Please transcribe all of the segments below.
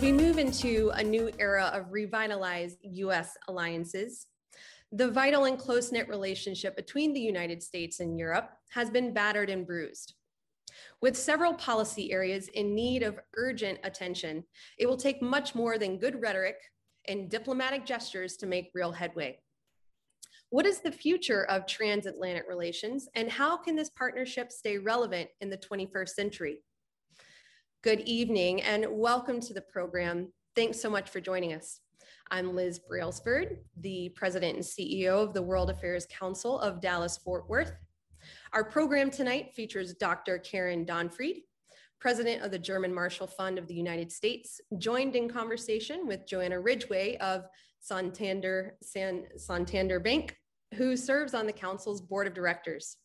we move into a new era of revitalized US alliances, the vital and close knit relationship between the United States and Europe has been battered and bruised. With several policy areas in need of urgent attention, it will take much more than good rhetoric and diplomatic gestures to make real headway. What is the future of transatlantic relations, and how can this partnership stay relevant in the 21st century? Good evening and welcome to the program. Thanks so much for joining us. I'm Liz Brailsford, the president and CEO of the World Affairs Council of Dallas Fort Worth. Our program tonight features Dr. Karen Donfried, president of the German Marshall Fund of the United States, joined in conversation with Joanna Ridgway of Santander, San, Santander Bank, who serves on the council's board of directors.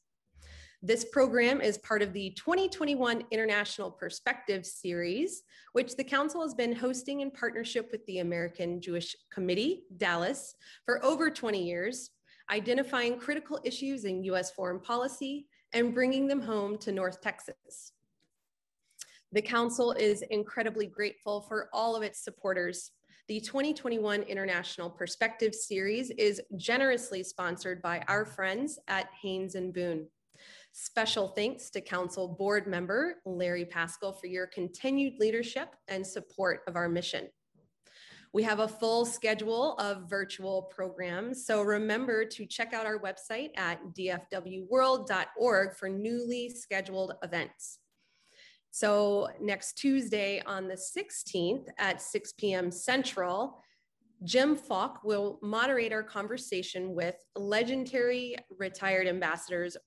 This program is part of the 2021 International Perspective Series, which the Council has been hosting in partnership with the American Jewish Committee, Dallas, for over 20 years, identifying critical issues in US foreign policy and bringing them home to North Texas. The Council is incredibly grateful for all of its supporters. The 2021 International Perspective Series is generously sponsored by our friends at Haynes and Boone. Special thanks to Council Board Member Larry Pascal for your continued leadership and support of our mission. We have a full schedule of virtual programs, so remember to check out our website at dfwworld.org for newly scheduled events. So, next Tuesday on the 16th at 6 p.m. Central, Jim Falk will moderate our conversation with legendary retired ambassadors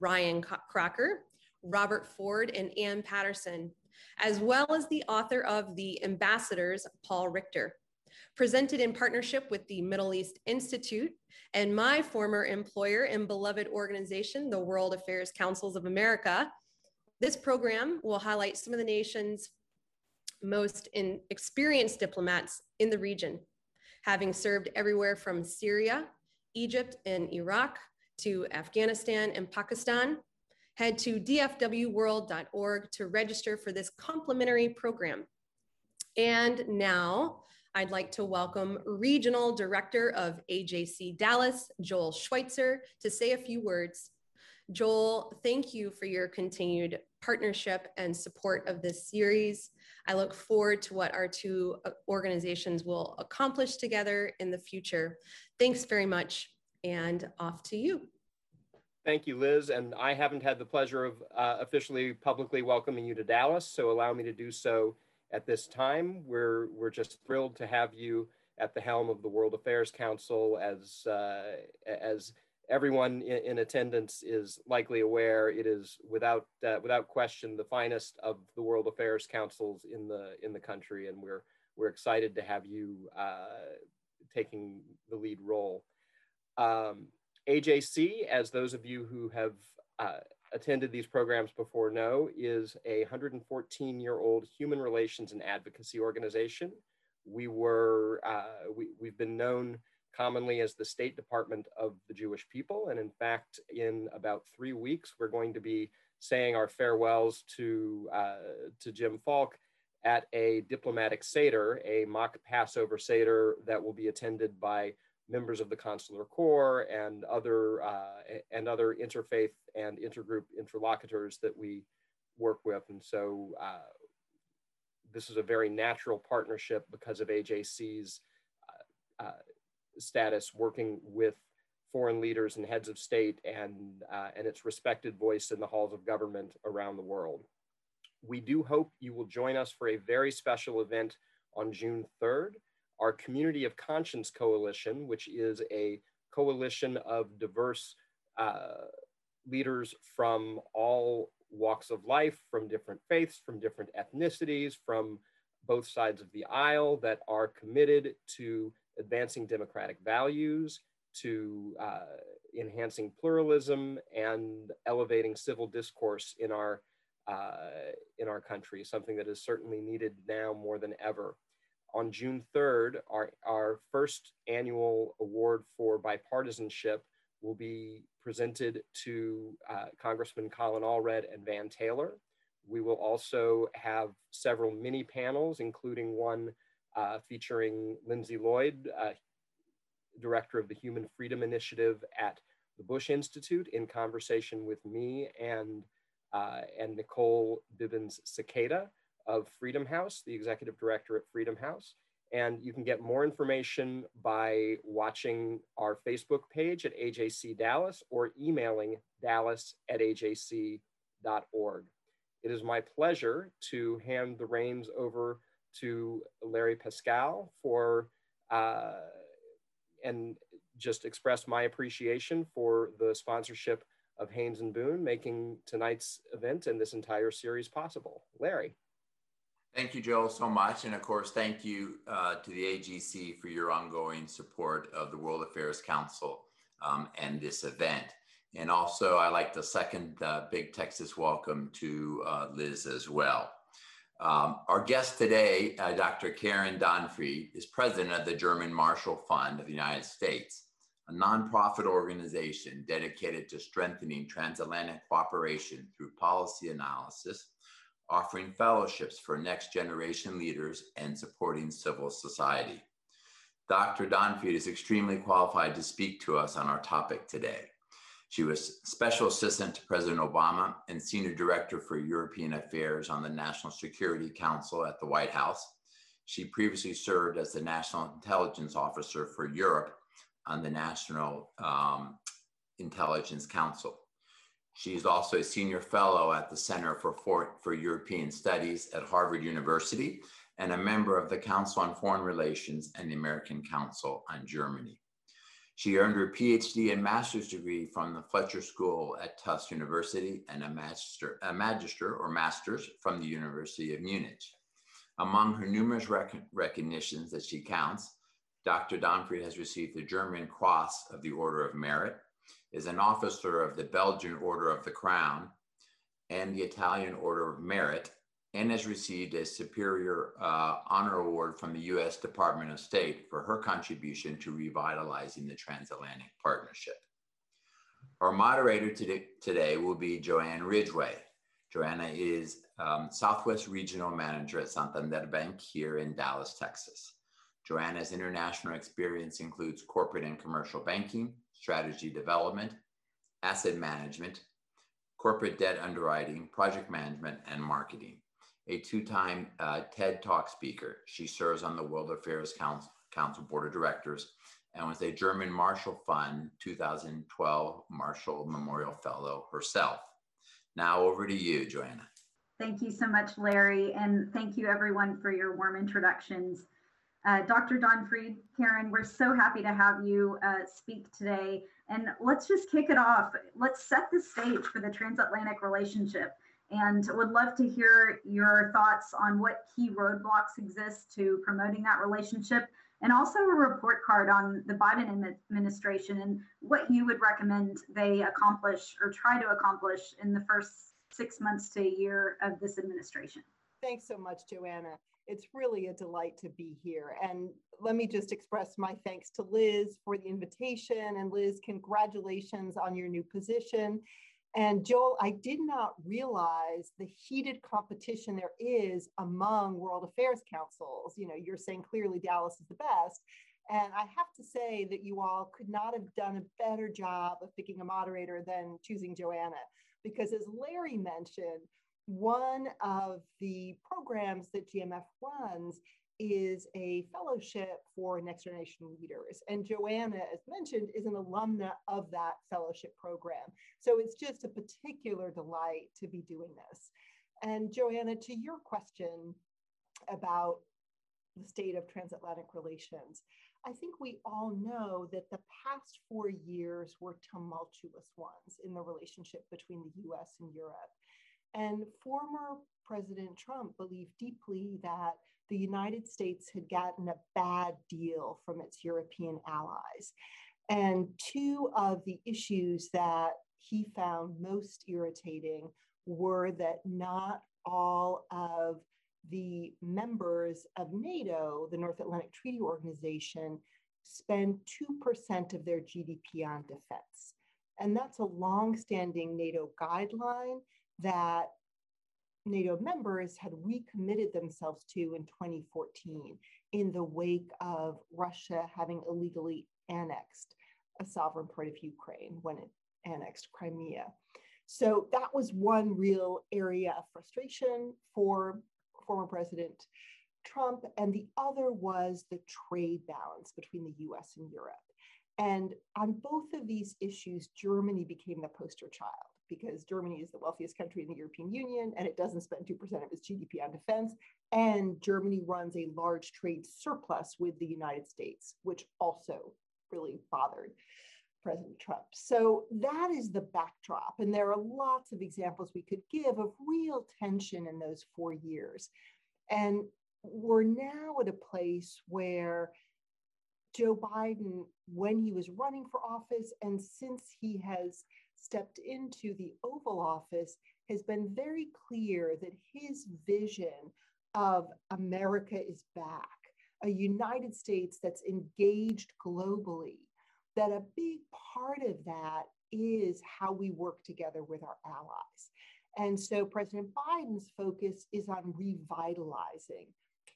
Ryan Crocker, Robert Ford, and Ann Patterson, as well as the author of The Ambassadors, Paul Richter. Presented in partnership with the Middle East Institute and my former employer and beloved organization, the World Affairs Councils of America, this program will highlight some of the nation's most experienced diplomats in the region, having served everywhere from Syria, Egypt, and Iraq to Afghanistan and Pakistan, head to dfwworld.org to register for this complimentary program. And now I'd like to welcome Regional Director of AJC Dallas, Joel Schweitzer, to say a few words. Joel, thank you for your continued partnership and support of this series. I look forward to what our two uh, organizations will accomplish together in the future. Thanks very much and off to you. Thank you, Liz. And I haven't had the pleasure of uh, officially publicly welcoming you to Dallas, so allow me to do so at this time. We're, we're just thrilled to have you at the helm of the World Affairs Council as, uh, as everyone in, in, attendance is likely aware, it is without, uh, without question the finest of the World Affairs Councils in the, in the country. And we're, we're excited to have you uh, taking the lead role. Um, AJC, as those of you who have uh, attended these programs before know, is a 114 year old human relations and advocacy organization. We were, uh, we, we've been known commonly as the State Department of the Jewish people. And in fact, in about three weeks, we're going to be saying our farewells to, uh, to Jim Falk at a diplomatic Seder, a mock Passover Seder that will be attended by members of the consular corps and other uh, and other interfaith and intergroup interlocutors that we work with. And so uh, this is a very natural partnership because of AJC's uh, uh, status working with foreign leaders and heads of state and, uh, and its respected voice in the halls of government around the world. We do hope you will join us for a very special event on June 3rd our Community of Conscience Coalition, which is a coalition of diverse uh, leaders from all walks of life, from different faiths, from different ethnicities, from both sides of the aisle that are committed to advancing democratic values, to uh, enhancing pluralism and elevating civil discourse in our uh, in our country, something that is certainly needed now more than ever on June 3rd, our, our first annual award for bipartisanship will be presented to uh, Congressman Colin Allred and Van Taylor. We will also have several mini panels, including one uh, featuring Lindsay Lloyd, uh, Director of the Human Freedom Initiative at the Bush Institute, in conversation with me and, uh, and Nicole Bibbins Sedaca of Freedom House, the Executive Director at Freedom House. And you can get more information by watching our Facebook page at AJC Dallas or emailing dallas at ajc.org. It is my pleasure to hand the reins over to Larry Pascal for uh, and just express my appreciation for the sponsorship of Haynes and Boone making tonight's event and this entire series possible. Larry. Thank you, Joel, so much. And of course, thank you uh, to the AJC for your ongoing support of the World Affairs Council um, and this event. And also, I like the second big Texas welcome to uh, Liz as well. Um, our guest today, uh, Dr. Karen Donfried, is president of the German Marshall Fund of the United States, a nonprofit organization dedicated to strengthening transatlantic cooperation through policy analysis offering fellowships for next generation leaders and supporting civil society. Dr. Donfried is extremely qualified to speak to us on our topic today. She was Special Assistant to President Obama and Senior Director for European Affairs on the National Security Council at the White House. She previously served as the National Intelligence Officer for Europe on the National um, Intelligence Council. She is also a senior fellow at the Center for, for, for European Studies at Harvard University and a member of the Council on Foreign Relations and the American Council on Germany. She earned her PhD and master's degree from the Fletcher School at Tufts University and a magister, a magister or master's from the University of Munich. Among her numerous rec recognitions that she counts, Dr. Donfried has received the German Cross of the Order of Merit, is an officer of the Belgian Order of the Crown and the Italian Order of Merit, and has received a Superior uh, Honor Award from the US Department of State for her contribution to revitalizing the transatlantic partnership. Our moderator today, will be Joanne Ridgway. Joanna is um, Southwest Regional Manager at Santander Bank here in Dallas, Texas. Joanna's international experience includes corporate and commercial banking, strategy development, asset management, corporate debt underwriting, project management, and marketing. A two time uh, TED Talk speaker, she serves on the World Affairs Council, Council Board of Directors and was a German Marshall Fund 2012 Marshall Memorial Fellow herself. Now over to you, Joanna. Thank you so much, Larry, and thank you everyone for your warm introductions. Uh, Dr. Donfried, Karen, we're so happy to have you uh, speak today. And let's just kick it off. Let's set the stage for the transatlantic relationship. And would love to hear your thoughts on what key roadblocks exist to promoting that relationship, and also a report card on the Biden administration and what you would recommend they accomplish or try to accomplish in the first six months to a year of this administration. Thanks so much, Joanna. It's really a delight to be here. And let me just express my thanks to Liz for the invitation. And Liz, congratulations on your new position. And Joel, I did not realize the heated competition there is among World Affairs Councils. You know, you're saying clearly Dallas is the best. And I have to say that you all could not have done a better job of picking a moderator than choosing Joanna. Because as Larry mentioned, one of the programs that GMF runs is a fellowship for next generation leaders. And Joanna, as mentioned, is an alumna of that fellowship program. So it's just a particular delight to be doing this. And Joanna, to your question about the state of transatlantic relations, I think we all know that the past four years were tumultuous ones in the relationship between the US and Europe. And former President Trump believed deeply that the United States had gotten a bad deal from its European allies. And two of the issues that he found most irritating were that not all of the members of NATO, the North Atlantic Treaty Organization, spend 2% of their GDP on defense. And that's a long-standing NATO guideline that NATO members had recommitted themselves to in 2014 in the wake of Russia having illegally annexed a sovereign part of Ukraine when it annexed Crimea. So that was one real area of frustration for former President Trump. And the other was the trade balance between the US and Europe. And on both of these issues, Germany became the poster child because Germany is the wealthiest country in the European Union and it doesn't spend 2% of its GDP on defense. And Germany runs a large trade surplus with the United States, which also really bothered President Trump. So that is the backdrop. And there are lots of examples we could give of real tension in those four years. And we're now at a place where Joe Biden, when he was running for office, and since he has stepped into the Oval Office, has been very clear that his vision of America is back, a United States that's engaged globally, that a big part of that is how we work together with our allies. And so President Biden's focus is on revitalizing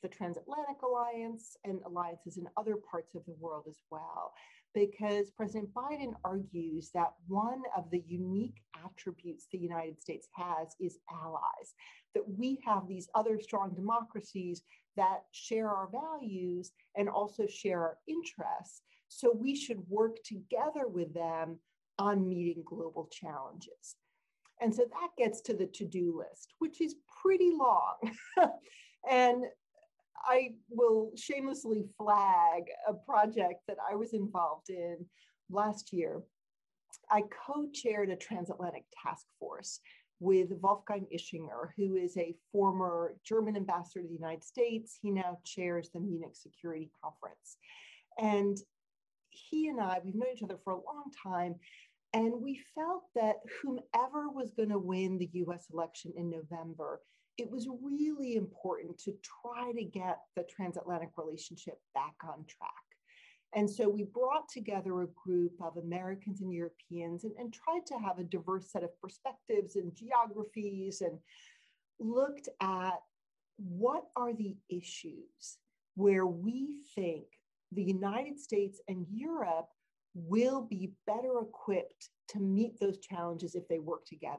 the transatlantic alliance and alliances in other parts of the world as well. Because President Biden argues that one of the unique attributes the United States has is allies, that we have these other strong democracies that share our values and also share our interests. So we should work together with them on meeting global challenges. And so that gets to the to do list, which is pretty long. and I will shamelessly flag a project that I was involved in last year. I co chaired a transatlantic task force with Wolfgang Ischinger, who is a former German ambassador to the United States. He now chairs the Munich Security Conference. And he and I, we've known each other for a long time. And we felt that whomever was going to win the US election in November, it was really important to try to get the transatlantic relationship back on track. And so we brought together a group of Americans and Europeans and, and tried to have a diverse set of perspectives and geographies and looked at what are the issues where we think the United States and Europe will be better equipped to meet those challenges if they work together.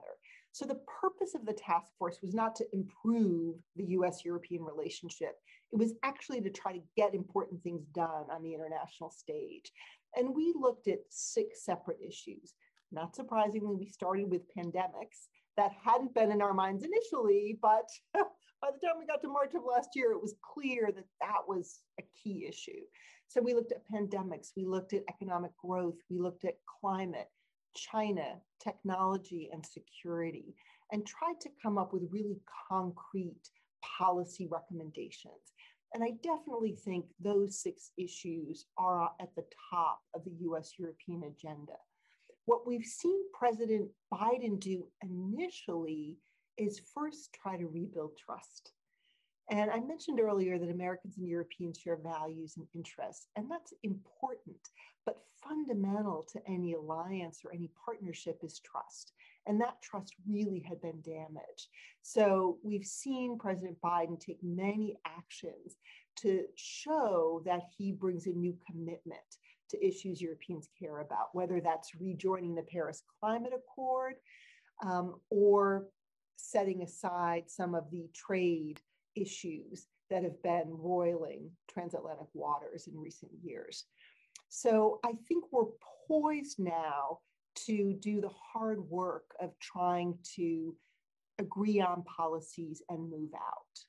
So the purpose of the task force was not to improve the US European relationship. It was actually to try to get important things done on the international stage. And we looked at six separate issues. Not surprisingly, we started with pandemics that hadn't been in our minds initially, but by the time we got to March of last year, it was clear that that was a key issue. So we looked at pandemics, we looked at economic growth, we looked at climate, China, technology, and security, and tried to come up with really concrete policy recommendations. And I definitely think those six issues are at the top of the US European agenda. What we've seen President Biden do initially is first try to rebuild trust. And I mentioned earlier that Americans and Europeans share values and interests, and that's important. But fundamental to any alliance or any partnership is trust. And that trust really had been damaged. So we've seen President Biden take many actions to show that he brings a new commitment to issues Europeans care about, whether that's rejoining the Paris Climate Accord um, or setting aside some of the trade issues that have been roiling transatlantic waters in recent years. So I think we're poised now to do the hard work of trying to agree on policies and move out.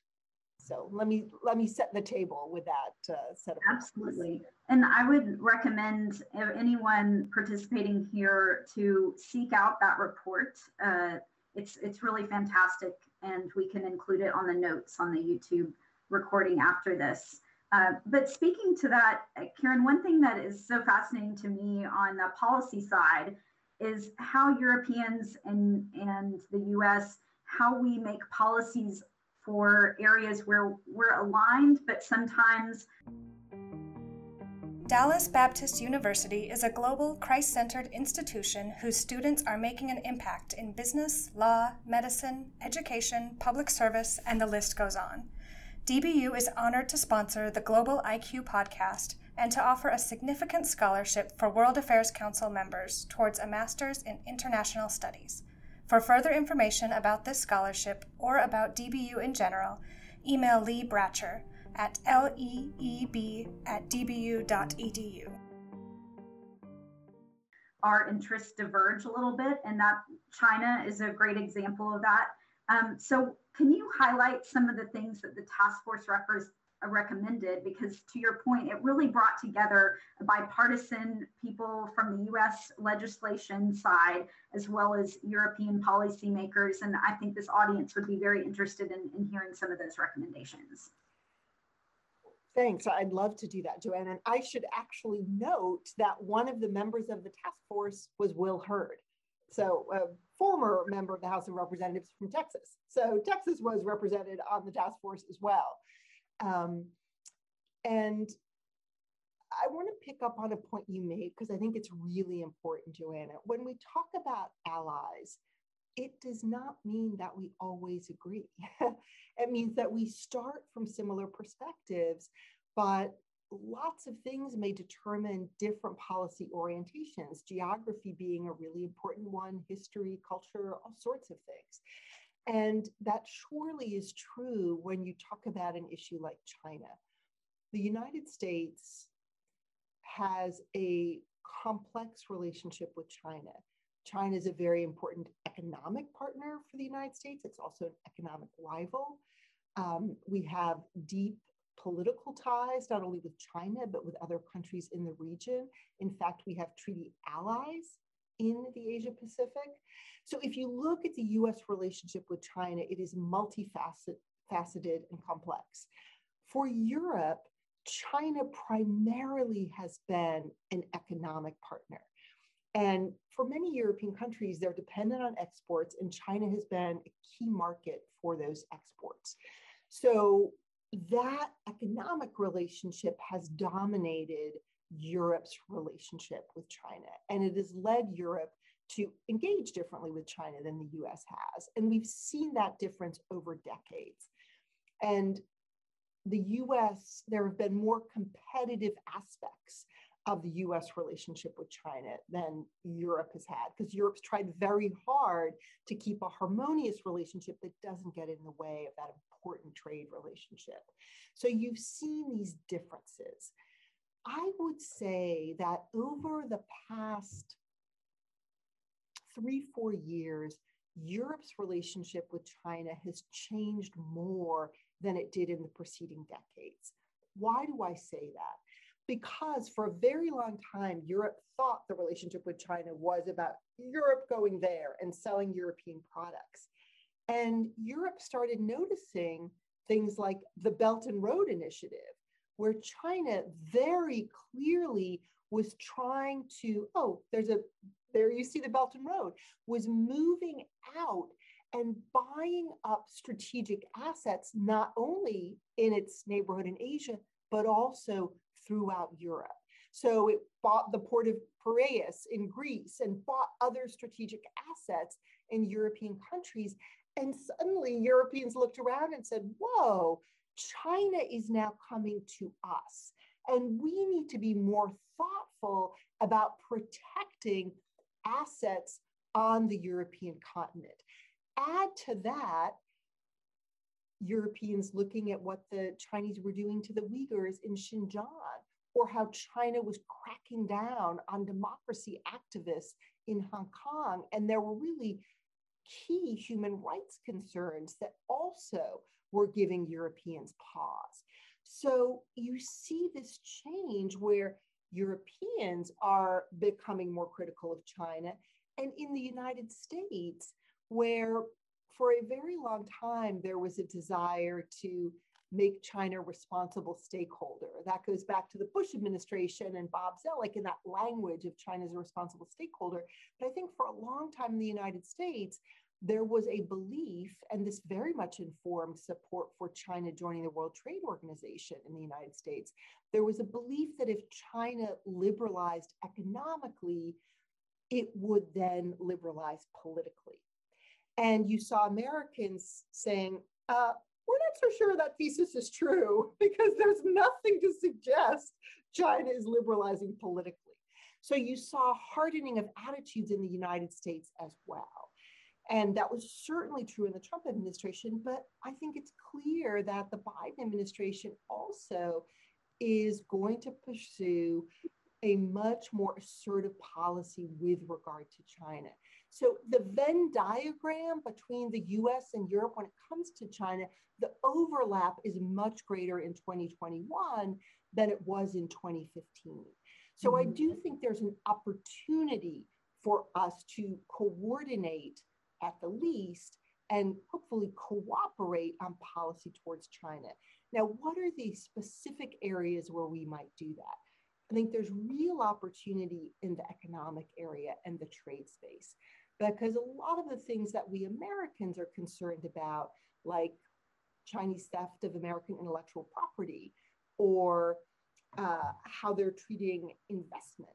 So let me let me set the table with that uh, set of absolutely. And I would recommend anyone participating here to seek out that report. Uh, it's it's really fantastic, and we can include it on the notes on the YouTube recording after this. Uh, but speaking to that, Karen, one thing that is so fascinating to me on the policy side is how Europeans and, and the US, how we make policies for areas where we're aligned, but sometimes Dallas Baptist University is a global, Christ centered institution whose students are making an impact in business, law, medicine, education, public service, and the list goes on. DBU is honored to sponsor the Global IQ podcast and to offer a significant scholarship for World Affairs Council members towards a Master's in International Studies. For further information about this scholarship or about DBU in general, email Lee Bratcher at leeb at dbu.edu. Our interests diverge a little bit, and that China is a great example of that. Um, so, can you highlight some of the things that the task force refers, uh, recommended? Because to your point, it really brought together bipartisan people from the US legislation side, as well as European policymakers. And I think this audience would be very interested in, in hearing some of those recommendations. Thanks. I'd love to do that, Joanna. And I should actually note that one of the members of the task force was Will Hurd. So, a former member of the House of Representatives from Texas. So, Texas was represented on the task force as well. Um, and I want to pick up on a point you made because I think it's really important, Joanna. When we talk about allies, it does not mean that we always agree. it means that we start from similar perspectives, but lots of things may determine different policy orientations, geography being a really important one, history, culture, all sorts of things. And that surely is true when you talk about an issue like China. The United States has a complex relationship with China. China is a very important economic partner for the United States. It's also an economic rival. Um, we have deep political ties, not only with China, but with other countries in the region. In fact, we have treaty allies in the Asia Pacific. So if you look at the US relationship with China, it is multifaceted and complex. For Europe, China primarily has been an economic partner. And for many European countries, they're dependent on exports, and China has been a key market for those exports. So that economic relationship has dominated Europe's relationship with China, and it has led Europe to engage differently with China than the US has. And we've seen that difference over decades. And the US, there have been more competitive aspects of the US relationship with China than Europe has had, because Europe's tried very hard to keep a harmonious relationship that doesn't get in the way of that important trade relationship. So you've seen these differences. I would say that over the past three, four years, Europe's relationship with China has changed more than it did in the preceding decades. Why do I say that? Because for a very long time, Europe thought the relationship with China was about Europe going there and selling European products. And Europe started noticing things like the Belt and Road Initiative, where China very clearly was trying to, oh, there's a, there you see the Belt and Road, was moving out and buying up strategic assets, not only in its neighborhood in Asia, but also throughout Europe. So it bought the port of Piraeus in Greece and bought other strategic assets in European countries. And suddenly Europeans looked around and said, whoa, China is now coming to us. And we need to be more thoughtful about protecting assets on the European continent. Add to that, Europeans looking at what the Chinese were doing to the Uyghurs in Xinjiang or how China was cracking down on democracy activists in Hong Kong. And there were really key human rights concerns that also were giving Europeans pause. So you see this change where Europeans are becoming more critical of China. And in the United States, where for a very long time there was a desire to make China a responsible stakeholder. That goes back to the Bush administration and Bob Zoellick in that language of China as a responsible stakeholder. But I think for a long time in the United States, there was a belief, and this very much informed support for China joining the World Trade Organization in the United States. There was a belief that if China liberalized economically, it would then liberalize politically. And you saw Americans saying, uh, we're not so sure that thesis is true because there's nothing to suggest China is liberalizing politically. So you saw hardening of attitudes in the United States as well. And that was certainly true in the Trump administration, but I think it's clear that the Biden administration also is going to pursue a much more assertive policy with regard to China. So the Venn diagram between the US and Europe when it comes to China, the overlap is much greater in 2021 than it was in 2015. So mm-hmm. I do think there's an opportunity for us to coordinate at the least and hopefully cooperate on policy towards China. Now, what are the specific areas where we might do that? I think there's real opportunity in the economic area and the trade space because a lot of the things that we Americans are concerned about, like Chinese theft of American intellectual property or uh, how they're treating investment,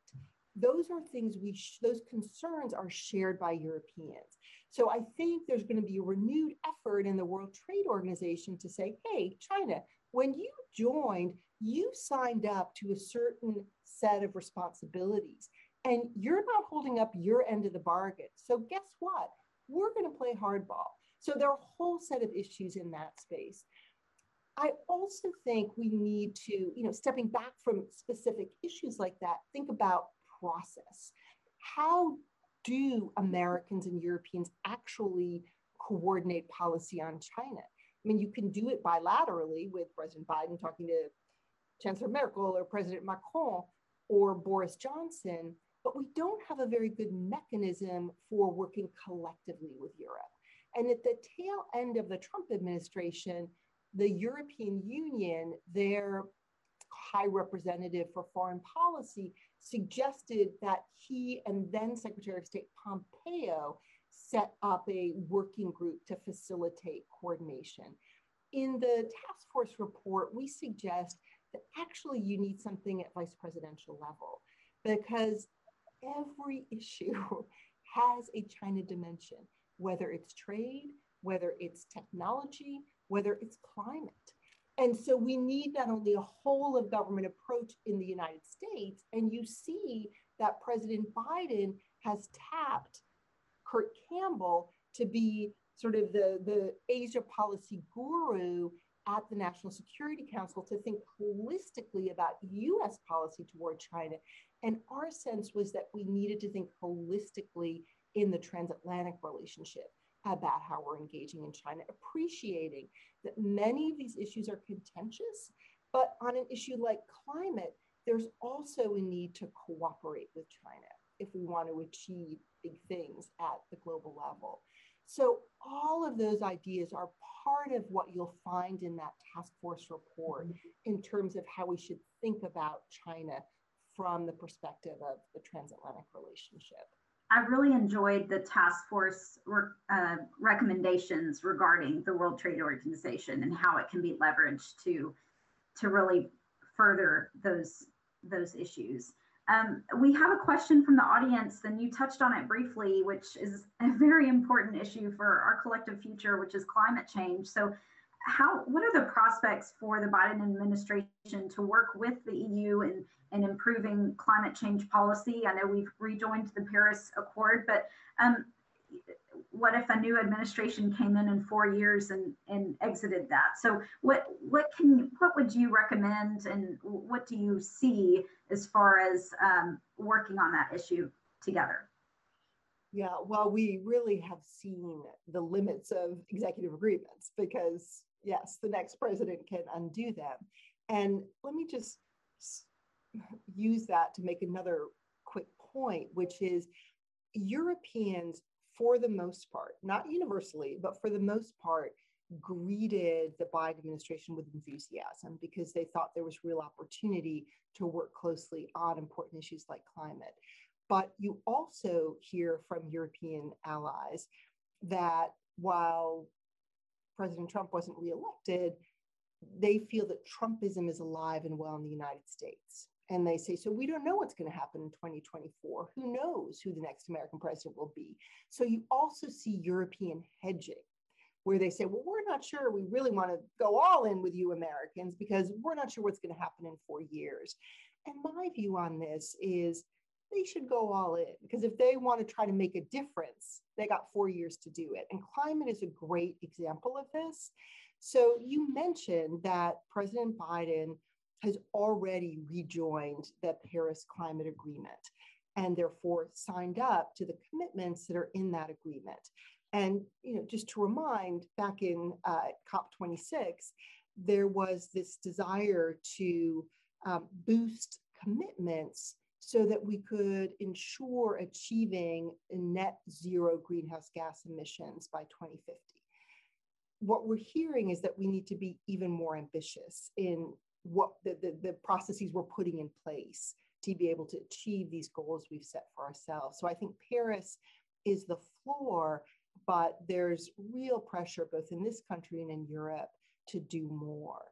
those are things we, sh- those concerns are shared by Europeans. So I think there's going to be a renewed effort in the World Trade Organization to say, hey, China, when you joined, you signed up to a certain set of responsibilities and you're not holding up your end of the bargain. So guess what? We're going to play hardball. So there are a whole set of issues in that space. I also think we need to, you know, stepping back from specific issues like that, think about process. How do Americans and Europeans actually coordinate policy on China? I mean, you can do it bilaterally with President Biden talking to Chancellor Merkel or President Macron or Boris Johnson, but we don't have a very good mechanism for working collectively with Europe. And at the tail end of the Trump administration, the European Union, their high representative for foreign policy, suggested that he and then Secretary of State Pompeo set up a working group to facilitate coordination. In the task force report, we suggest that actually you need something at vice presidential level because every issue has a China dimension, whether it's trade, whether it's technology, whether it's climate. And so we need not only a whole of government approach in the United States, and you see that President Biden has tapped Kurt Campbell to be sort of the, the Asia policy guru at the National Security Council to think holistically about US policy toward China. And our sense was that we needed to think holistically in the transatlantic relationship about how we're engaging in China, appreciating that many of these issues are contentious, but on an issue like climate, there's also a need to cooperate with China if we want to achieve big things at the global level. So all of those ideas are part of what you'll find in that task force report mm-hmm. in terms of how we should think about China from the perspective of the transatlantic relationship. I really enjoyed the task force uh, recommendations regarding the World Trade Organization and how it can be leveraged to to really further those those issues. Um, we have a question from the audience, and you touched on it briefly, which is a very important issue for our collective future, which is climate change. So, how what are the prospects for the Biden administration to work with the EU in, in improving climate change policy? I know we've rejoined the Paris Accord, but um, what if a new administration came in in four years and, and exited that? So what what can what would you recommend and what do you see as far as um, working on that issue together? Yeah, well, we really have seen the limits of executive agreements because yes, the next president can undo them. And let me just use that to make another quick point, which is Europeans, for the most part, not universally, but for the most part, greeted the Biden administration with enthusiasm because they thought there was real opportunity to work closely on important issues like climate. But you also hear from European allies that while President Trump wasn't reelected, they feel that Trumpism is alive and well in the United States. And they say, so we don't know what's going to happen in 2024. Who knows who the next American president will be? So you also see European hedging, where they say, well, we're not sure we really want to go all in with you Americans because we're not sure what's going to happen in four years. And my view on this is they should go all in because if they want to try to make a difference, they got four years to do it. And climate is a great example of this. So you mentioned that President Biden has already rejoined the Paris Climate Agreement and therefore signed up to the commitments that are in that agreement. And you know, just to remind, back in uh, COP26, there was this desire to um, boost commitments so that we could ensure achieving net zero greenhouse gas emissions by 2050. What we're hearing is that we need to be even more ambitious in what the, the, the processes we're putting in place to be able to achieve these goals we've set for ourselves. So I think Paris is the floor, but there's real pressure both in this country and in Europe to do more.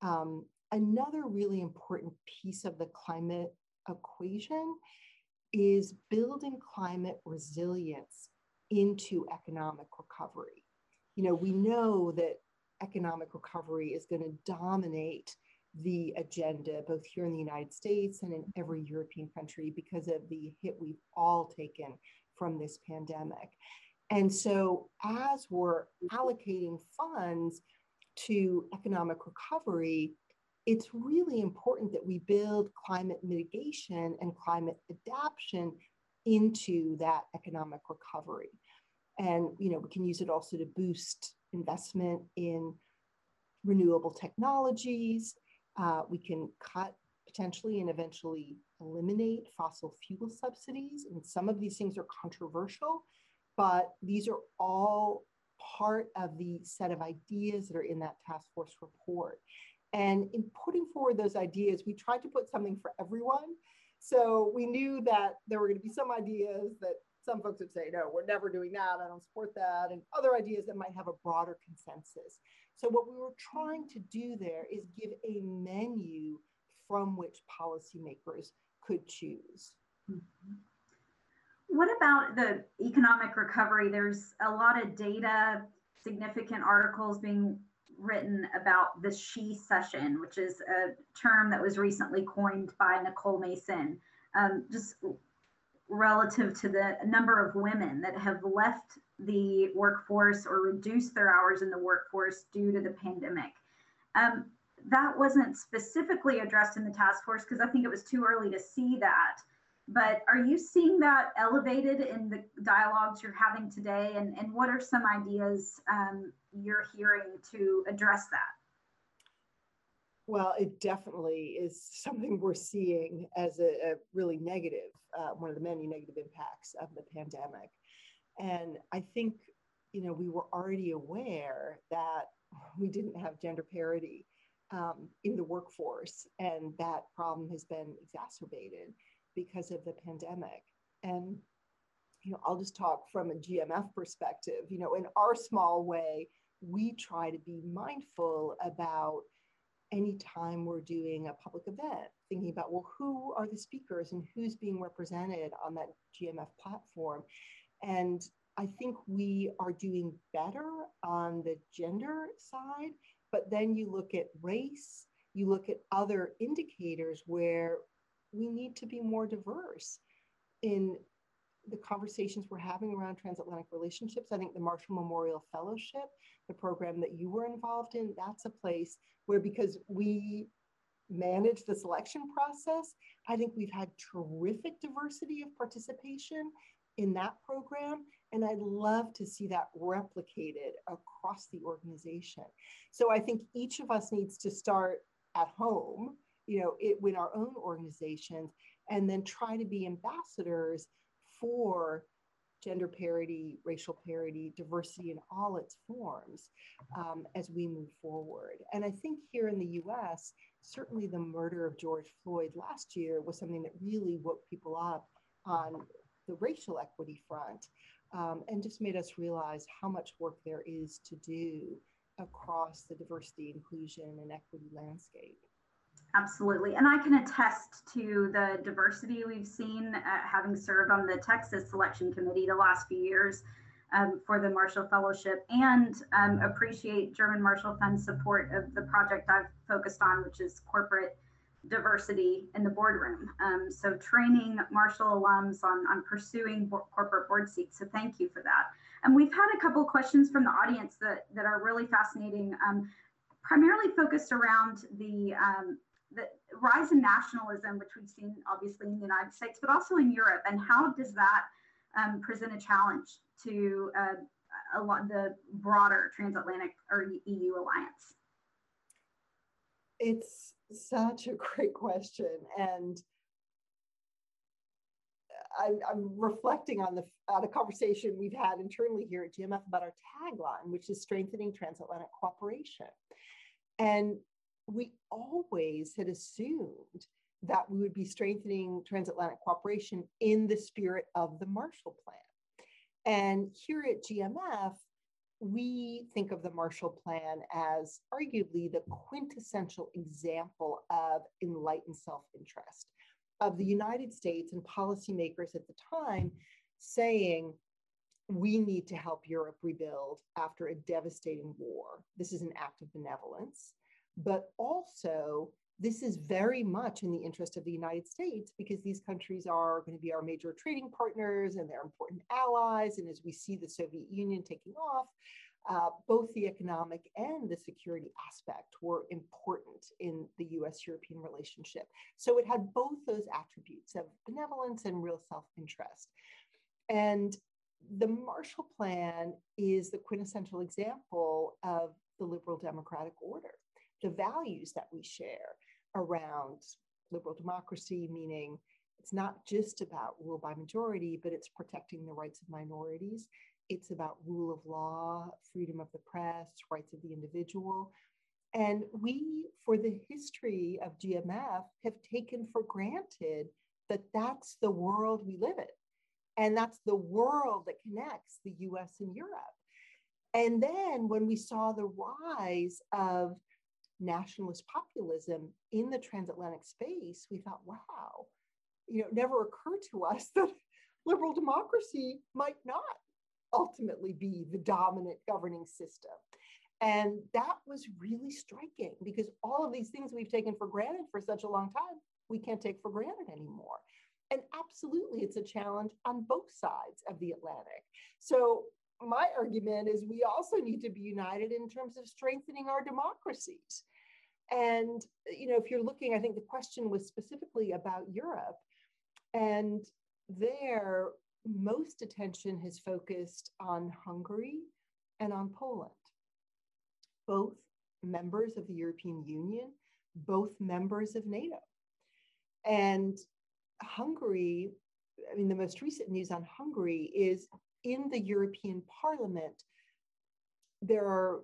Um, another really important piece of the climate equation is building climate resilience into economic recovery. You know, we know that economic recovery is going to dominate the agenda, both here in the United States and in every European country, because of the hit we've all taken from this pandemic. And so, as we're allocating funds to economic recovery, it's really important that we build climate mitigation and climate adaptation into that economic recovery. And you know, we can use it also to boost investment in renewable technologies. Uh, we can cut potentially and eventually eliminate fossil fuel subsidies. And some of these things are controversial, but these are all part of the set of ideas that are in that task force report. And in putting forward those ideas, we tried to put something for everyone. So we knew that there were going to be some ideas that some folks would say, no, we're never doing that. I don't support that. And other ideas that might have a broader consensus. So what we were trying to do there is give a menu from which policymakers could choose. Mm-hmm. What about the economic recovery? There's a lot of data, significant articles being written about the shecession, which is a term that was recently coined by Nicole Mason, um, just relative to the number of women that have left the workforce or reduced their hours in the workforce due to the pandemic. Um, that wasn't specifically addressed in the task force because I think it was too early to see that. But are you seeing that elevated in the dialogues you're having today? And, and what are some ideas um, you're hearing to address that? Well, it definitely is something we're seeing as a, a really negative, uh, one of the many negative impacts of the pandemic. And I think, you know, we were already aware that we didn't have gender parity um, in the workforce, and that problem has been exacerbated because of the pandemic. And you know, I'll just talk from a GMF perspective. You know, in our small way, we try to be mindful about any time we're doing a public event, thinking about, well, who are the speakers and who's being represented on that GMF platform? And I think we are doing better on the gender side, but then you look at race, you look at other indicators where we need to be more diverse in the conversations we're having around transatlantic relationships. I think the Marshall Memorial Fellowship, the program that you were involved in, that's a place where because we manage the selection process, I think we've had terrific diversity of participation in that program. And I'd love to see that replicated across the organization. So I think each of us needs to start at home, you know, it, with our own organizations, and then try to be ambassadors for gender parity, racial parity, diversity in all its forms um, as we move forward. And I think here in the US, certainly the murder of George Floyd last year was something that really woke people up on the racial equity front. um, and just made us realize how much work there is to do across the diversity, inclusion, and equity landscape. Absolutely. And I can attest to the diversity we've seen uh, having served on the Texas Selection Committee the last few years um, for the Marshall Fellowship and um, appreciate German Marshall Fund's support of the project I've focused on, which is corporate diversity in the boardroom. Um, so training Marshall alums on, on pursuing bo corporate board seats. So thank you for that. And we've had a couple questions from the audience that, that are really fascinating, um, primarily focused around the, um, rise in nationalism, which we've seen obviously in the United States, but also in Europe. And how does that um, present a challenge to uh, a lot the broader transatlantic or EU alliance? It's such a great question. And I'm, I'm, reflecting on the on a conversation we've had internally here at GMF about our tagline, which is strengthening transatlantic cooperation. And we always had assumed that we would be strengthening transatlantic cooperation in the spirit of the Marshall Plan. And here at GMF, we think of the Marshall Plan as arguably the quintessential example of enlightened self interest of the United States and policymakers at the time saying, we need to help Europe rebuild after a devastating war. This is an act of benevolence, but also this is very much in the interest of the United States because these countries are going to be our major trading partners and they're important allies. And as we see the Soviet Union taking off, uh, both the economic and the security aspect were important in the US European relationship. So it had both those attributes of benevolence and real self interest. And the Marshall Plan is the quintessential example of the liberal democratic order, the values that we share around liberal democracy, meaning it's not just about rule by majority, but it's protecting the rights of minorities. It's about rule of law, freedom of the press, rights of the individual. And we, for the history of GMF, have taken for granted that that's the world we live in. And that's the world that connects the US and Europe. And then when we saw the rise of nationalist populism in the transatlantic space, we thought, wow, you know, it never occurred to us that liberal democracy might not ultimately be the dominant governing system. And that was really striking because all of these things we've taken for granted for such a long time, we can't take for granted anymore. And absolutely, it's a challenge on both sides of the Atlantic. So, my argument is we also need to be united in terms of strengthening our democracies. And, you know, if you're looking, I think the question was specifically about Europe. And there, most attention has focused on Hungary and on Poland, both members of the European Union, both members of NATO. And Hungary, I mean, the most recent news on Hungary is in the European Parliament, there are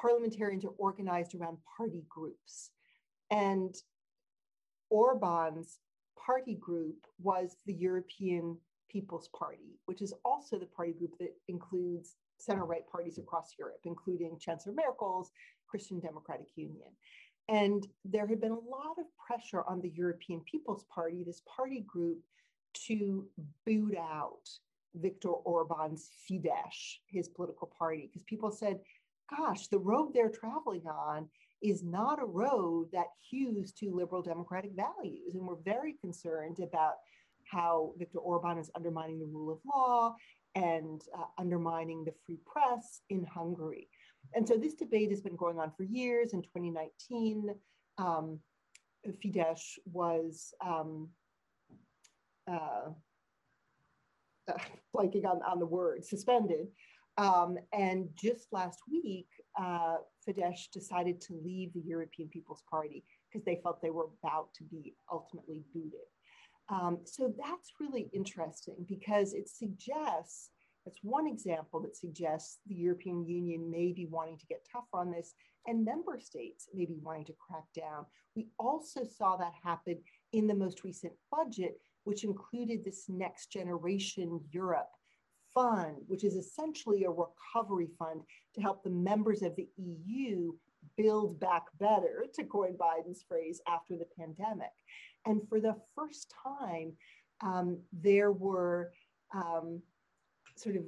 parliamentarians are organized around party groups. And Orban's party group was the European People's Party, which is also the party group that includes center right parties across Europe, including Chancellor Merkel's Christian Democratic Union. And there had been a lot of pressure on the European People's Party, this party group, to boot out Viktor Orban's Fidesz, his political party, because people said, gosh, the road they're traveling on is not a road that hews to liberal democratic values. And we're very concerned about how Viktor Orban is undermining the rule of law and uh, undermining the free press in Hungary. And so this debate has been going on for years. In 2019, um, Fidesz was um, uh, uh, blanking on, on the word, suspended um, and just last week, uh, Fidesz decided to leave the European People's Party because they felt they were about to be ultimately booted. Um, so that's really interesting because it suggests, that's one example that suggests the European Union may be wanting to get tougher on this and member states may be wanting to crack down. We also saw that happen in the most recent budget, which included this next generation Europe fund, which is essentially a recovery fund to help the members of the EU build back better, to coin Biden's phrase, after the pandemic. And for the first time, um, there were um, sort of,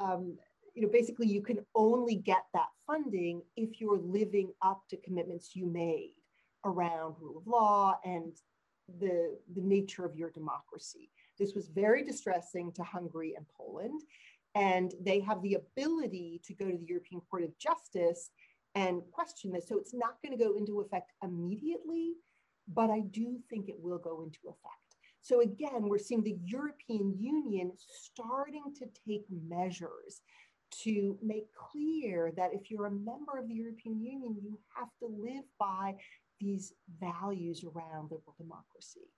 uh, um, you know, basically you can only get that funding if you're living up to commitments you made around rule of law and the, the nature of your democracy. This was very distressing to Hungary and Poland. And they have the ability to go to the European Court of Justice and question this. So it's not going to go into effect immediately, but I do think it will go into effect. So again, we're seeing the European Union starting to take measures to make clear that if you're a member of the European Union, you have to live by these values around liberal democracy.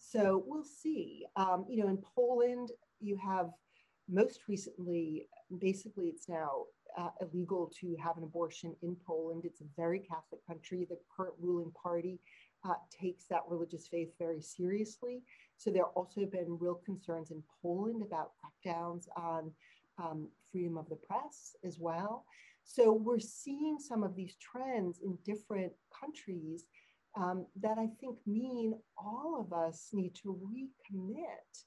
So we'll see. Um, you know, in Poland, you have most recently, basically, it's now uh, illegal to have an abortion in Poland. It's a very Catholic country. The current ruling party uh, takes that religious faith very seriously. So there have also been real concerns in Poland about crackdowns on um, freedom of the press as well. So we're seeing some of these trends in different countries um, that I think mean all of us need to recommit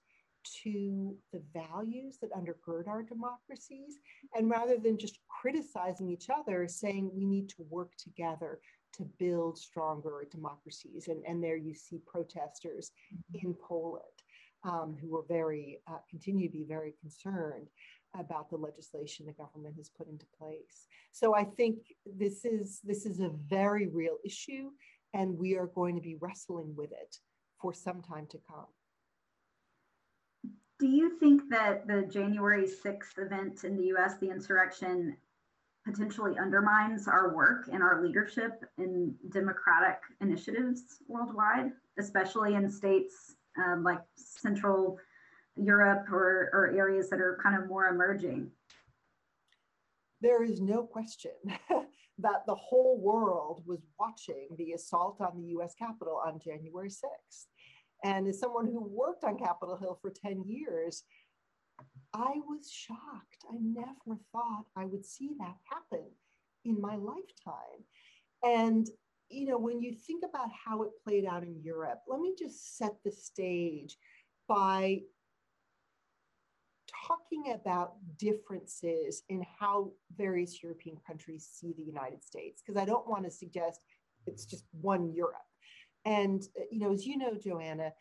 to the values that undergird our democracies. And rather than just criticizing each other, saying we need to work together to build stronger democracies. And, and there you see protesters mm-hmm. in Poland um, who are very, uh, continue to be very concerned about the legislation the government has put into place. So I think this is, this is a very real issue and we are going to be wrestling with it for some time to come. Do you think that the January 6th event in the US, the insurrection, potentially undermines our work and our leadership in democratic initiatives worldwide, especially in states um, like Central Europe or, or areas that are kind of more emerging? There is no question that the whole world was watching the assault on the US Capitol on January 6th. And as someone who worked on Capitol Hill for 10 years, I was shocked. I never thought I would see that happen in my lifetime. And, you know, when you think about how it played out in Europe, let me just set the stage by talking about differences in how various European countries see the United States, because I don't want to suggest it's just one Europe. And, uh, you know, as you know, Joanna,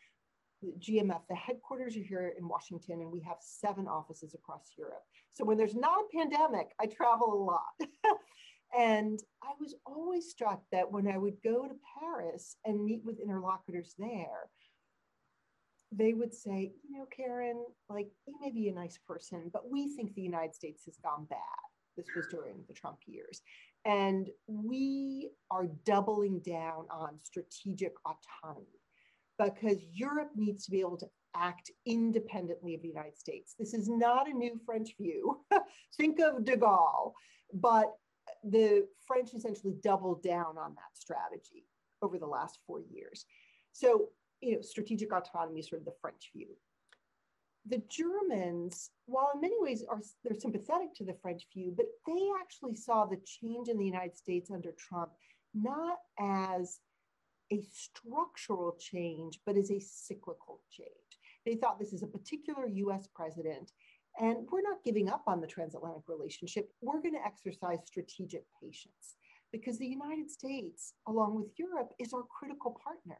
GMF, the headquarters are here in Washington, and we have seven offices across Europe. So when there's not a pandemic, I travel a lot. and I was always struck that when I would go to Paris and meet with interlocutors there, they would say, you know, Karen, like you may be a nice person, but we think the United States has gone bad. This was during the Trump years. And we are doubling down on strategic autonomy because Europe needs to be able to act independently of the United States. This is not a new French view. Think of de Gaulle, but the French essentially doubled down on that strategy over the last four years. So you know, strategic autonomy sort of the French view. The Germans, while in many ways are they're sympathetic to the French view, but they actually saw the change in the United States under Trump not as a structural change, but as a cyclical change. They thought this is a particular US president, and we're not giving up on the transatlantic relationship. We're going to exercise strategic patience because the United States, along with Europe, is our critical partner.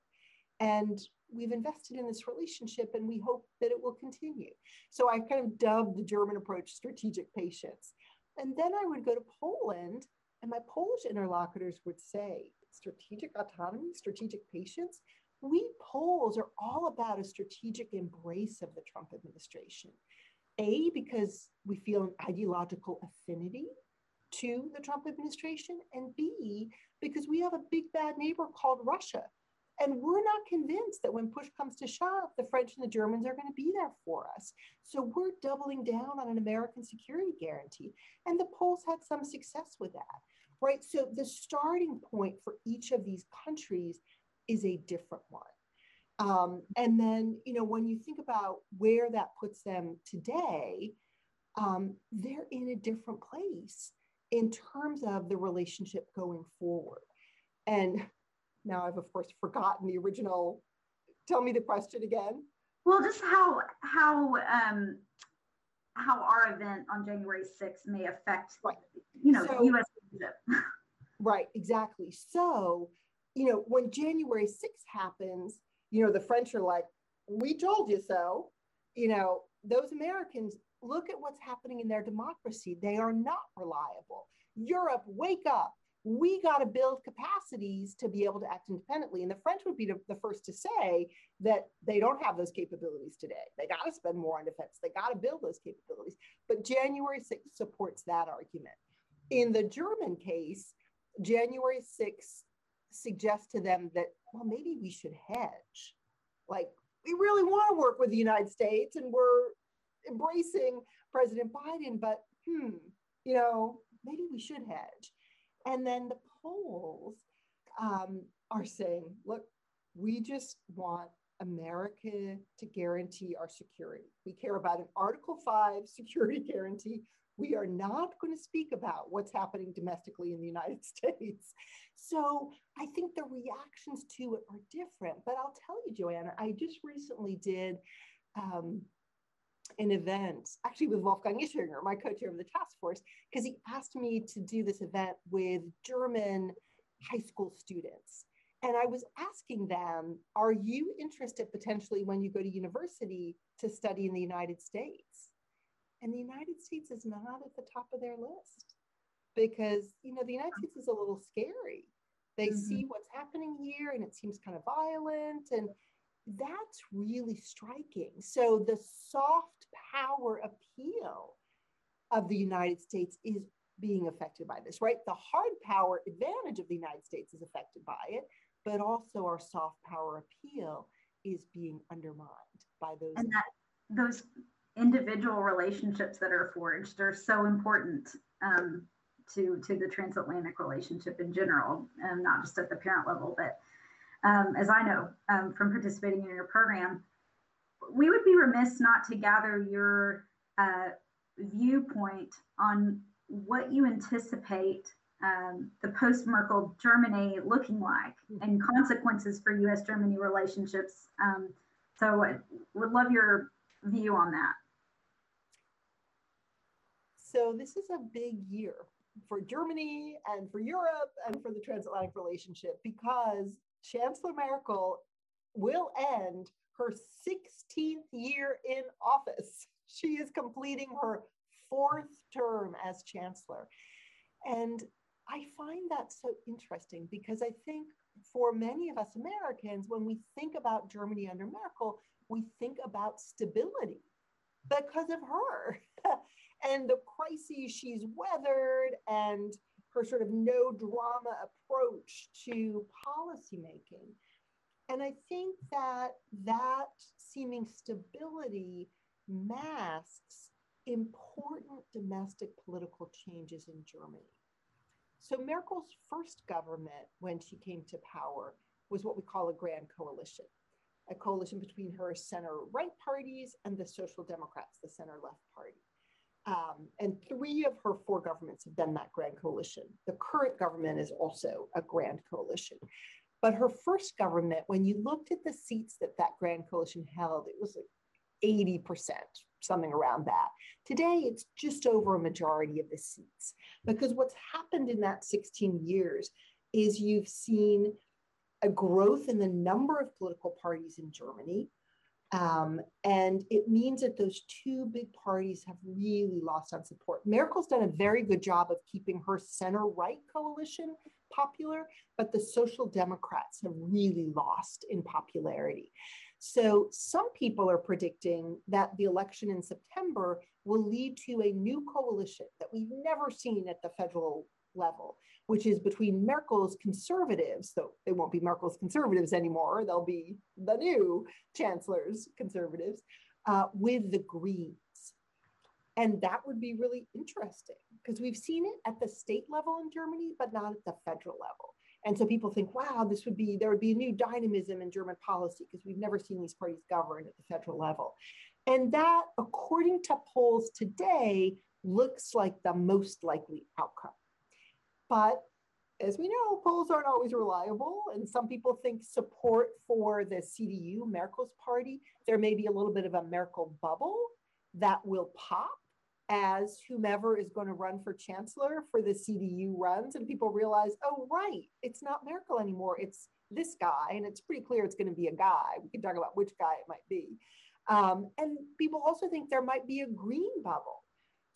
And we've invested in this relationship and we hope that it will continue. So I kind of dubbed the German approach strategic patience. And then I would go to Poland, and my Polish interlocutors would say, strategic autonomy, strategic patience. We Poles are all about a strategic embrace of the Trump administration. A, because we feel an ideological affinity to the Trump administration, and B, because we have a big bad neighbor called Russia and we're not convinced that when push comes to shove, the French and the Germans are going to be there for us. So we're doubling down on an American security guarantee. And the Poles had some success with that, right? So the starting point for each of these countries is a different one. Um, and then, you know, when you think about where that puts them today, um, they're in a different place in terms of the relationship going forward. And now I've, of course, forgotten the original. Tell me the question again. Well, just how how um, how our event on January 6th may affect, right. you know, so, U.S. right, exactly. So, you know, when January 6th happens, you know, the French are like, we told you so. You know, those Americans look at what's happening in their democracy. They are not reliable. Europe, wake up. We got to build capacities to be able to act independently. And the French would be the first to say that they don't have those capabilities today. They got to spend more on defense. They got to build those capabilities. But January 6th supports that argument. In the German case, January 6th suggests to them that, well, maybe we should hedge. Like, we really want to work with the United States and we're embracing President Biden, but hmm, you know, maybe we should hedge. And then the Poles um, are saying, look, we just want America to guarantee our security. We care about an Article 5 security guarantee. We are not going to speak about what's happening domestically in the United States. So I think the reactions to it are different. But I'll tell you, Joanna, I just recently did um, an event, actually with Wolfgang Ischinger, my co-chair of the task force, because he asked me to do this event with German high school students. And I was asking them, are you interested potentially when you go to university to study in the United States? And the United States is not at the top of their list because, you know, the United States is a little scary. They mm-hmm. see what's happening here and it seems kind of violent. And that's really striking. So the soft power appeal of the United States is being affected by this, right? The hard power advantage of the United States is affected by it, but also our soft power appeal is being undermined by those. And that those individual relationships that are forged are so important um, to to the transatlantic relationship in general, and um, not just at the parent level, but um, as I know um, from participating in your program, we would be remiss not to gather your uh, viewpoint on what you anticipate um, the post Merkel Germany looking like and consequences for US Germany relationships. Um, so I would love your view on that. So, this is a big year for Germany and for Europe and for the transatlantic relationship because Chancellor Merkel will end her 16th year in office. She is completing her fourth term as chancellor. And I find that so interesting because I think for many of us Americans, when we think about Germany under Merkel, we think about stability because of her and the crises she's weathered and her sort of no drama approach to policymaking. And I think that that seeming stability masks important domestic political changes in Germany. So Merkel's first government, when she came to power, was what we call a grand coalition, a coalition between her center right parties and the Social Democrats, the center left party. Um, and three of her four governments have been that grand coalition. The current government is also a grand coalition. But her first government, when you looked at the seats that that grand coalition held, it was like 80%, something around that. Today, it's just over a majority of the seats. Because what's happened in that 16 years is you've seen a growth in the number of political parties in Germany. Um, and it means that those two big parties have really lost on support. Merkel's done a very good job of keeping her center right coalition popular, but the Social Democrats have really lost in popularity. So some people are predicting that the election in September will lead to a new coalition that we've never seen at the federal level, which is between Merkel's conservatives, so they won't be Merkel's conservatives anymore, they'll be the new chancellor's conservatives, uh, with the Greens. And that would be really interesting because we've seen it at the state level in Germany, but not at the federal level. And so people think, wow, this would be, there would be a new dynamism in German policy because we've never seen these parties govern at the federal level. And that, according to polls today, looks like the most likely outcome. But as we know, polls aren't always reliable, and some people think support for the CDU, Merkel's party, there may be a little bit of a Merkel bubble that will pop as whomever is going to run for chancellor for the CDU runs, and people realize, oh, right, it's not Merkel anymore, it's this guy, and it's pretty clear it's going to be a guy. We can talk about which guy it might be. Um, and people also think there might be a green bubble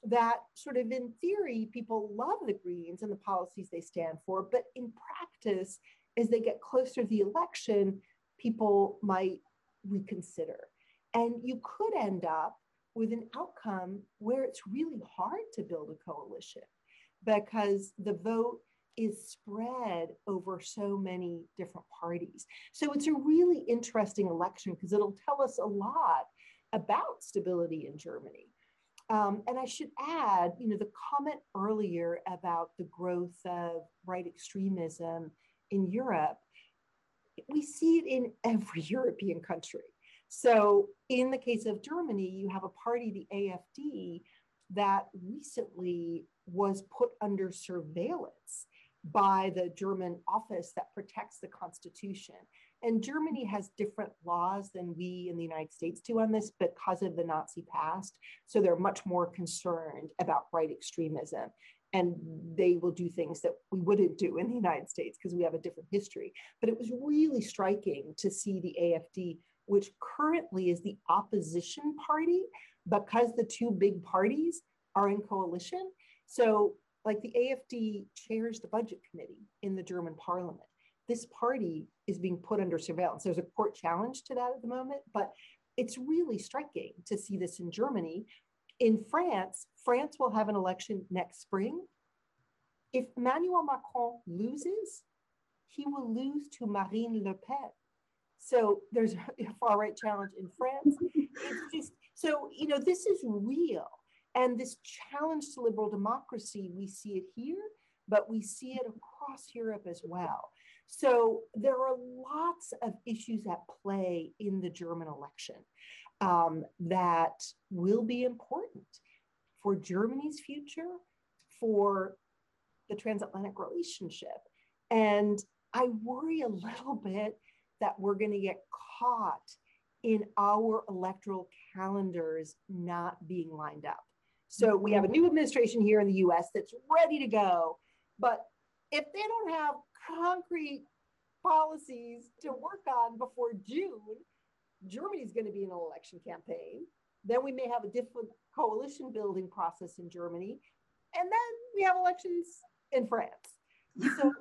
that sort of in theory, people love the Greens and the policies they stand for, but in practice, as they get closer to the election, people might reconsider. And you could end up with an outcome where it's really hard to build a coalition because the vote is spread over so many different parties. So it's a really interesting election because it'll tell us a lot about stability in Germany. Um, and I should add, you know, the comment earlier about the growth of right extremism in Europe, we see it in every European country. So, in the case of Germany, you have a party, the AFD, that recently was put under surveillance by the German office that protects the Constitution. And Germany has different laws than we in the United States do on this because of the Nazi past. So they're much more concerned about right extremism. And they will do things that we wouldn't do in the United States because we have a different history. But it was really striking to see the AFD, which currently is the opposition party, because the two big parties are in coalition. So, like the AFD chairs the budget committee in the German parliament this party is being put under surveillance. There's a court challenge to that at the moment, but it's really striking to see this in Germany. In France, France will have an election next spring. If Emmanuel Macron loses, he will lose to Marine Le Pen. So there's a far right challenge in France. It's just so, you know, this is real. And this challenge to liberal democracy, we see it here, but we see it across Europe as well. So there are lots of issues at play in the German election um, that will be important for Germany's future, for the transatlantic relationship. And I worry a little bit that we're going to get caught in our electoral calendars not being lined up. So we have a mm-hmm. new administration here in the US that's ready to go. But if they don't have concrete policies to work on before June, Germany's going to be in an election campaign. Then we may have a different coalition building process in Germany. And then we have elections in France. So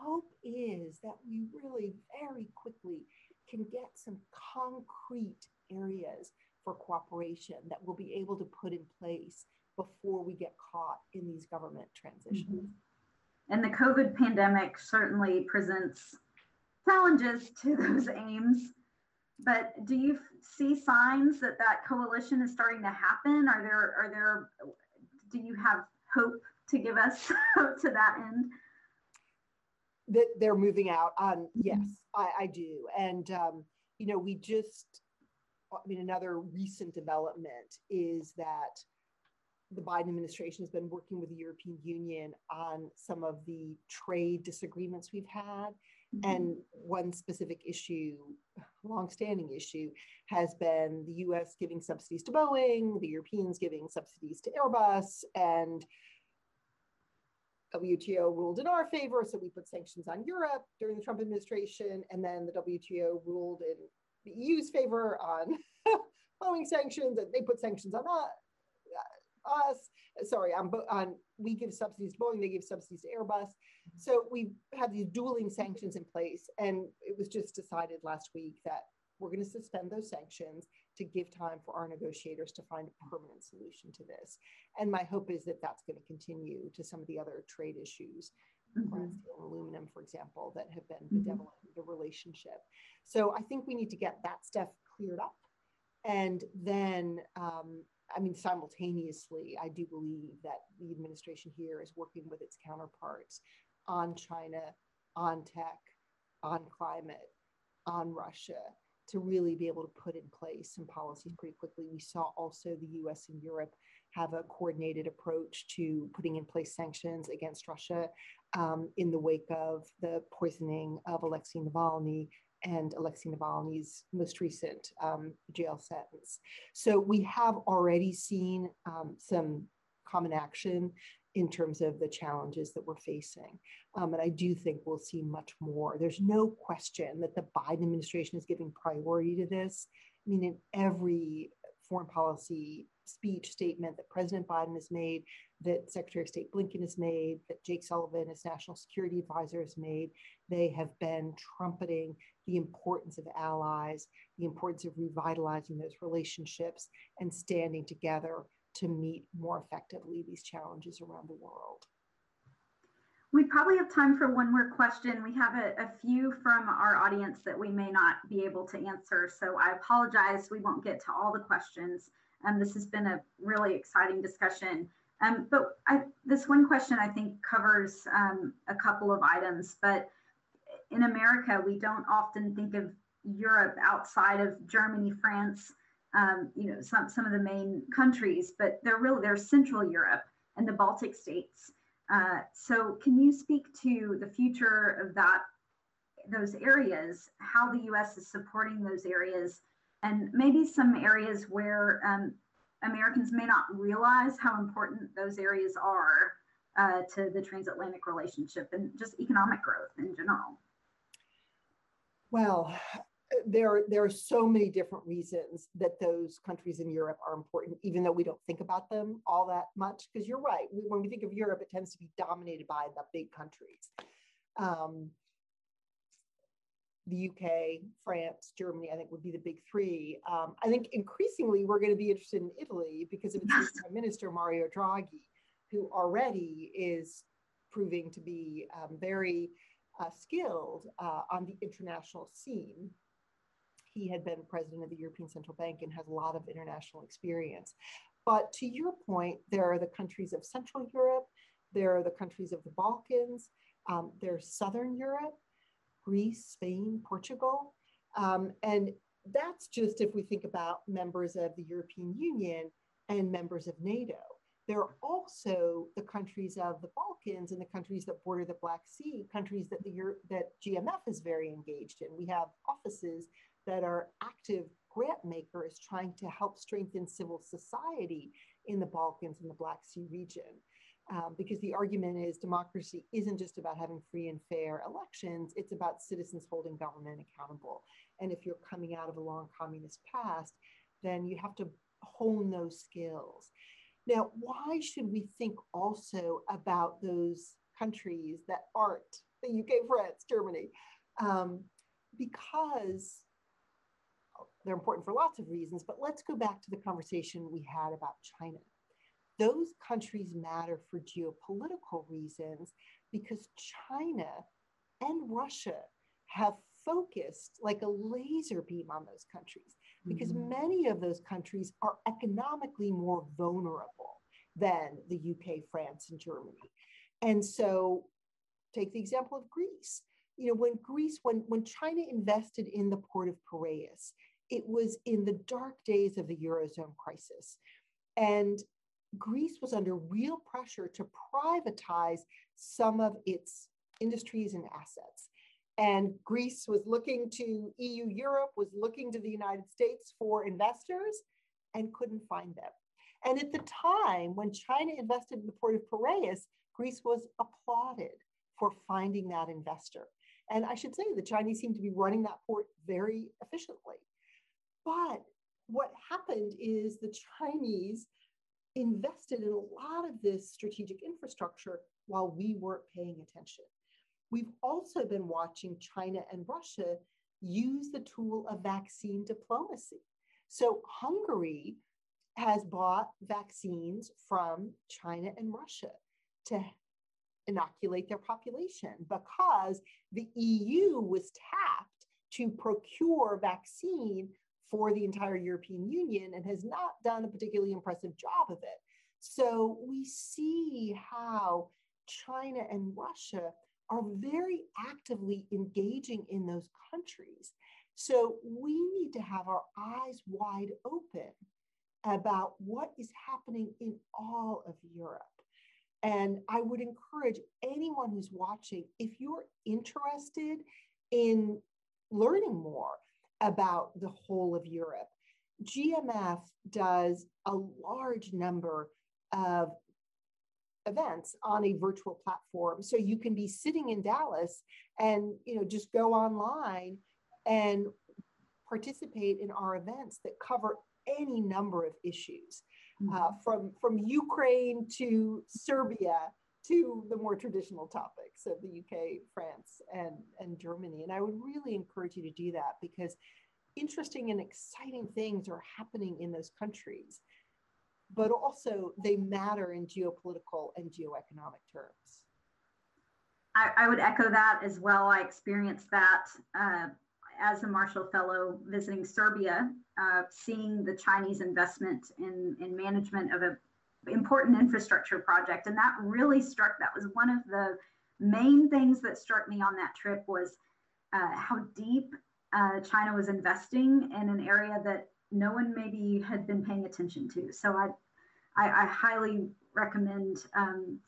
hope is that we really very quickly can get some concrete areas for cooperation that we'll be able to put in place before we get caught in these government transitions. Mm-hmm. And the COVID pandemic certainly presents challenges to those aims. But do you see signs that that coalition is starting to happen? Are there, are there, do you have hope to give us to that end? That they're moving out on, yes, I, I do. And, um, you know, we just, I mean, another recent development is that the Biden administration has been working with the European Union on some of the trade disagreements we've had. Mm-hmm. And one specific issue, longstanding issue, has been the US giving subsidies to Boeing, the Europeans giving subsidies to Airbus, and WTO ruled in our favor, so we put sanctions on Europe during the Trump administration, and then the WTO ruled in the EU's favor on Boeing sanctions, and they put sanctions on us us. Sorry, on, on we give subsidies to Boeing, they give subsidies to Airbus. So we have these dueling sanctions in place, and it was just decided last week that we're going to suspend those sanctions to give time for our negotiators to find a permanent solution to this. And my hope is that that's going to continue to some of the other trade issues, mm-hmm. steel and aluminum, for example, that have been mm-hmm. bedeviling the relationship. So I think we need to get that stuff cleared up. And then um, I mean, simultaneously, I do believe that the administration here is working with its counterparts on China, on tech, on climate, on Russia to really be able to put in place some policies pretty quickly. We saw also the US and Europe have a coordinated approach to putting in place sanctions against Russia um, in the wake of the poisoning of Alexei Navalny and Alexei Navalny's most recent um, jail sentence. So we have already seen um, some common action in terms of the challenges that we're facing. Um, and I do think we'll see much more. There's no question that the Biden administration is giving priority to this. I mean, in every foreign policy speech statement that President Biden has made, that Secretary of State Blinken has made, that Jake Sullivan, as national security advisor, has made, they have been trumpeting the importance of allies, the importance of revitalizing those relationships and standing together to meet more effectively these challenges around the world. We probably have time for one more question. We have a, a, few from our audience that we may not be able to answer. So I apologize, we won't get to all the questions. Um, this has been a really exciting discussion. Um, but I, this one question I think covers um, a couple of items. But in America, we don't often think of Europe outside of Germany, France, um, you know, some, some of the main countries, but they're really, they're Central Europe and the Baltic states. Uh, so can you speak to the future of that, those areas, how the US is supporting those areas, and maybe some areas where um, Americans may not realize how important those areas are uh, to the transatlantic relationship and just economic growth in general? Well, there, there are so many different reasons that those countries in Europe are important, even though we don't think about them all that much. Because you're right, when we think of Europe, it tends to be dominated by the big countries. Um, the UK, France, Germany, I think would be the big three. Um, I think increasingly we're going to be interested in Italy because of its yes. Prime Minister Mario Draghi, who already is proving to be um, very uh, skilled uh, on the international scene he had been president of the European Central Bank and has a lot of international experience. But to your point, there are the countries of Central Europe, there are the countries of the Balkans, um, there's Southern Europe, Greece, Spain, Portugal. Um, and that's just if we think about members of the European Union and members of NATO. There are also the countries of the Balkans and the countries that border the Black Sea, countries that the that GMF is very engaged in. We have offices that are active grant makers trying to help strengthen civil society in the Balkans and the Black Sea region. Um, because the argument is democracy isn't just about having free and fair elections, it's about citizens holding government accountable. And if you're coming out of a long communist past, then you have to hone those skills. Now, why should we think also about those countries that aren't the UK, France, Germany? Um, because they're important for lots of reasons, but let's go back to the conversation we had about China. Those countries matter for geopolitical reasons because China and Russia have focused like a laser beam on those countries because mm-hmm. many of those countries are economically more vulnerable than the UK, France, and Germany. And so take the example of Greece. You know, when Greece, when, when China invested in the port of Piraeus, it was in the dark days of the Eurozone crisis. And Greece was under real pressure to privatize some of its industries and assets. And Greece was looking to EU Europe, was looking to the United States for investors and couldn't find them. And at the time when China invested in the port of Piraeus, Greece was applauded for finding that investor. And I should say the Chinese seem to be running that port very efficiently. But what happened is the Chinese invested in a lot of this strategic infrastructure while we weren't paying attention. We've also been watching China and Russia use the tool of vaccine diplomacy. So Hungary has bought vaccines from China and Russia to inoculate their population because the EU was tapped to procure vaccine for the entire European Union and has not done a particularly impressive job of it. So we see how China and Russia are very actively engaging in those countries. So we need to have our eyes wide open about what is happening in all of Europe. And I would encourage anyone who's watching, if you're interested in learning more about the whole of Europe, GMF does a large number of events on a virtual platform. So you can be sitting in Dallas and you know just go online and participate in our events that cover any number of issues, uh, mm-hmm. from from Ukraine to Serbia to the more traditional topics of the UK, France, and and Germany. And I would really encourage you to do that because interesting and exciting things are happening in those countries but also they matter in geopolitical and geoeconomic terms. I, I would echo that as well. I experienced that uh, as a Marshall Fellow visiting Serbia, uh, seeing the Chinese investment in, in management of an important infrastructure project. And that really struck, that was one of the main things that struck me on that trip was uh, how deep uh, China was investing in an area that no one maybe had been paying attention to. So I, I, I highly recommend um,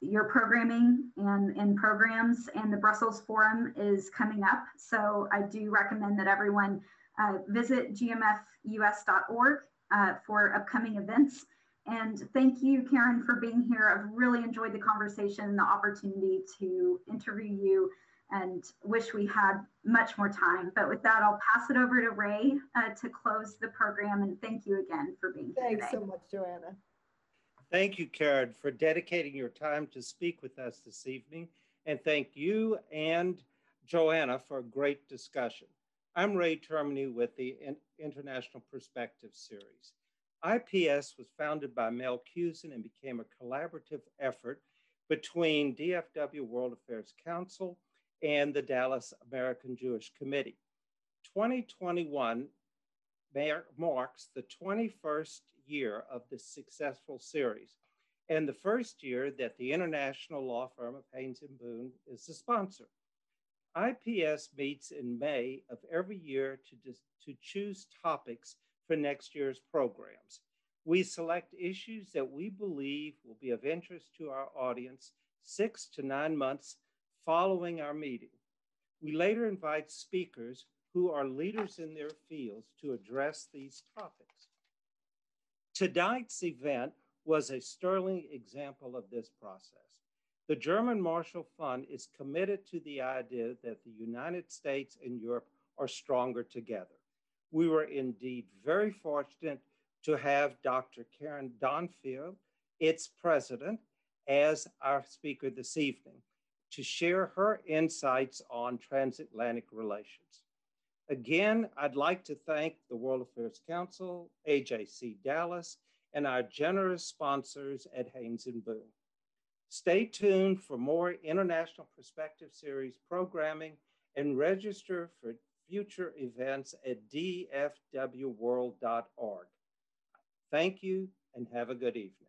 your programming and, and programs and the Brussels Forum is coming up. So I do recommend that everyone uh, visit gmfus.org uh, for upcoming events. And thank you, Karen, for being here. I've really enjoyed the conversation and the opportunity to interview you and wish we had much more time. But with that, I'll pass it over to Ray uh, to close the program. And thank you again for being here. Thanks so much, Joanna. Thank you, Karen, for dedicating your time to speak with us this evening. And thank you and Joanna for a great discussion. I'm Ray Termini with the International Perspective Series. IPS was founded by Mel Cusin and became a collaborative effort between DFW World Affairs Council and the Dallas American Jewish Committee. 2021 marks the 21st year of this successful series and the first year that the international law firm of Haynes and Boone is the sponsor. IPS meets in May of every year to, to choose topics for next year's programs. We select issues that we believe will be of interest to our audience six to nine months following our meeting. We later invite speakers who are leaders in their fields to address these topics. Tonight's event was a sterling example of this process. The German Marshall Fund is committed to the idea that the United States and Europe are stronger together. We were indeed very fortunate to have Dr. Karen Donfried, its president, as our speaker this evening to share her insights on transatlantic relations. Again, I'd like to thank the World Affairs Council, AJC Dallas, and our generous sponsors at Haynes and Boone. Stay tuned for more International Perspective Series programming and register for future events at dfwworld.org. Thank you and have a good evening.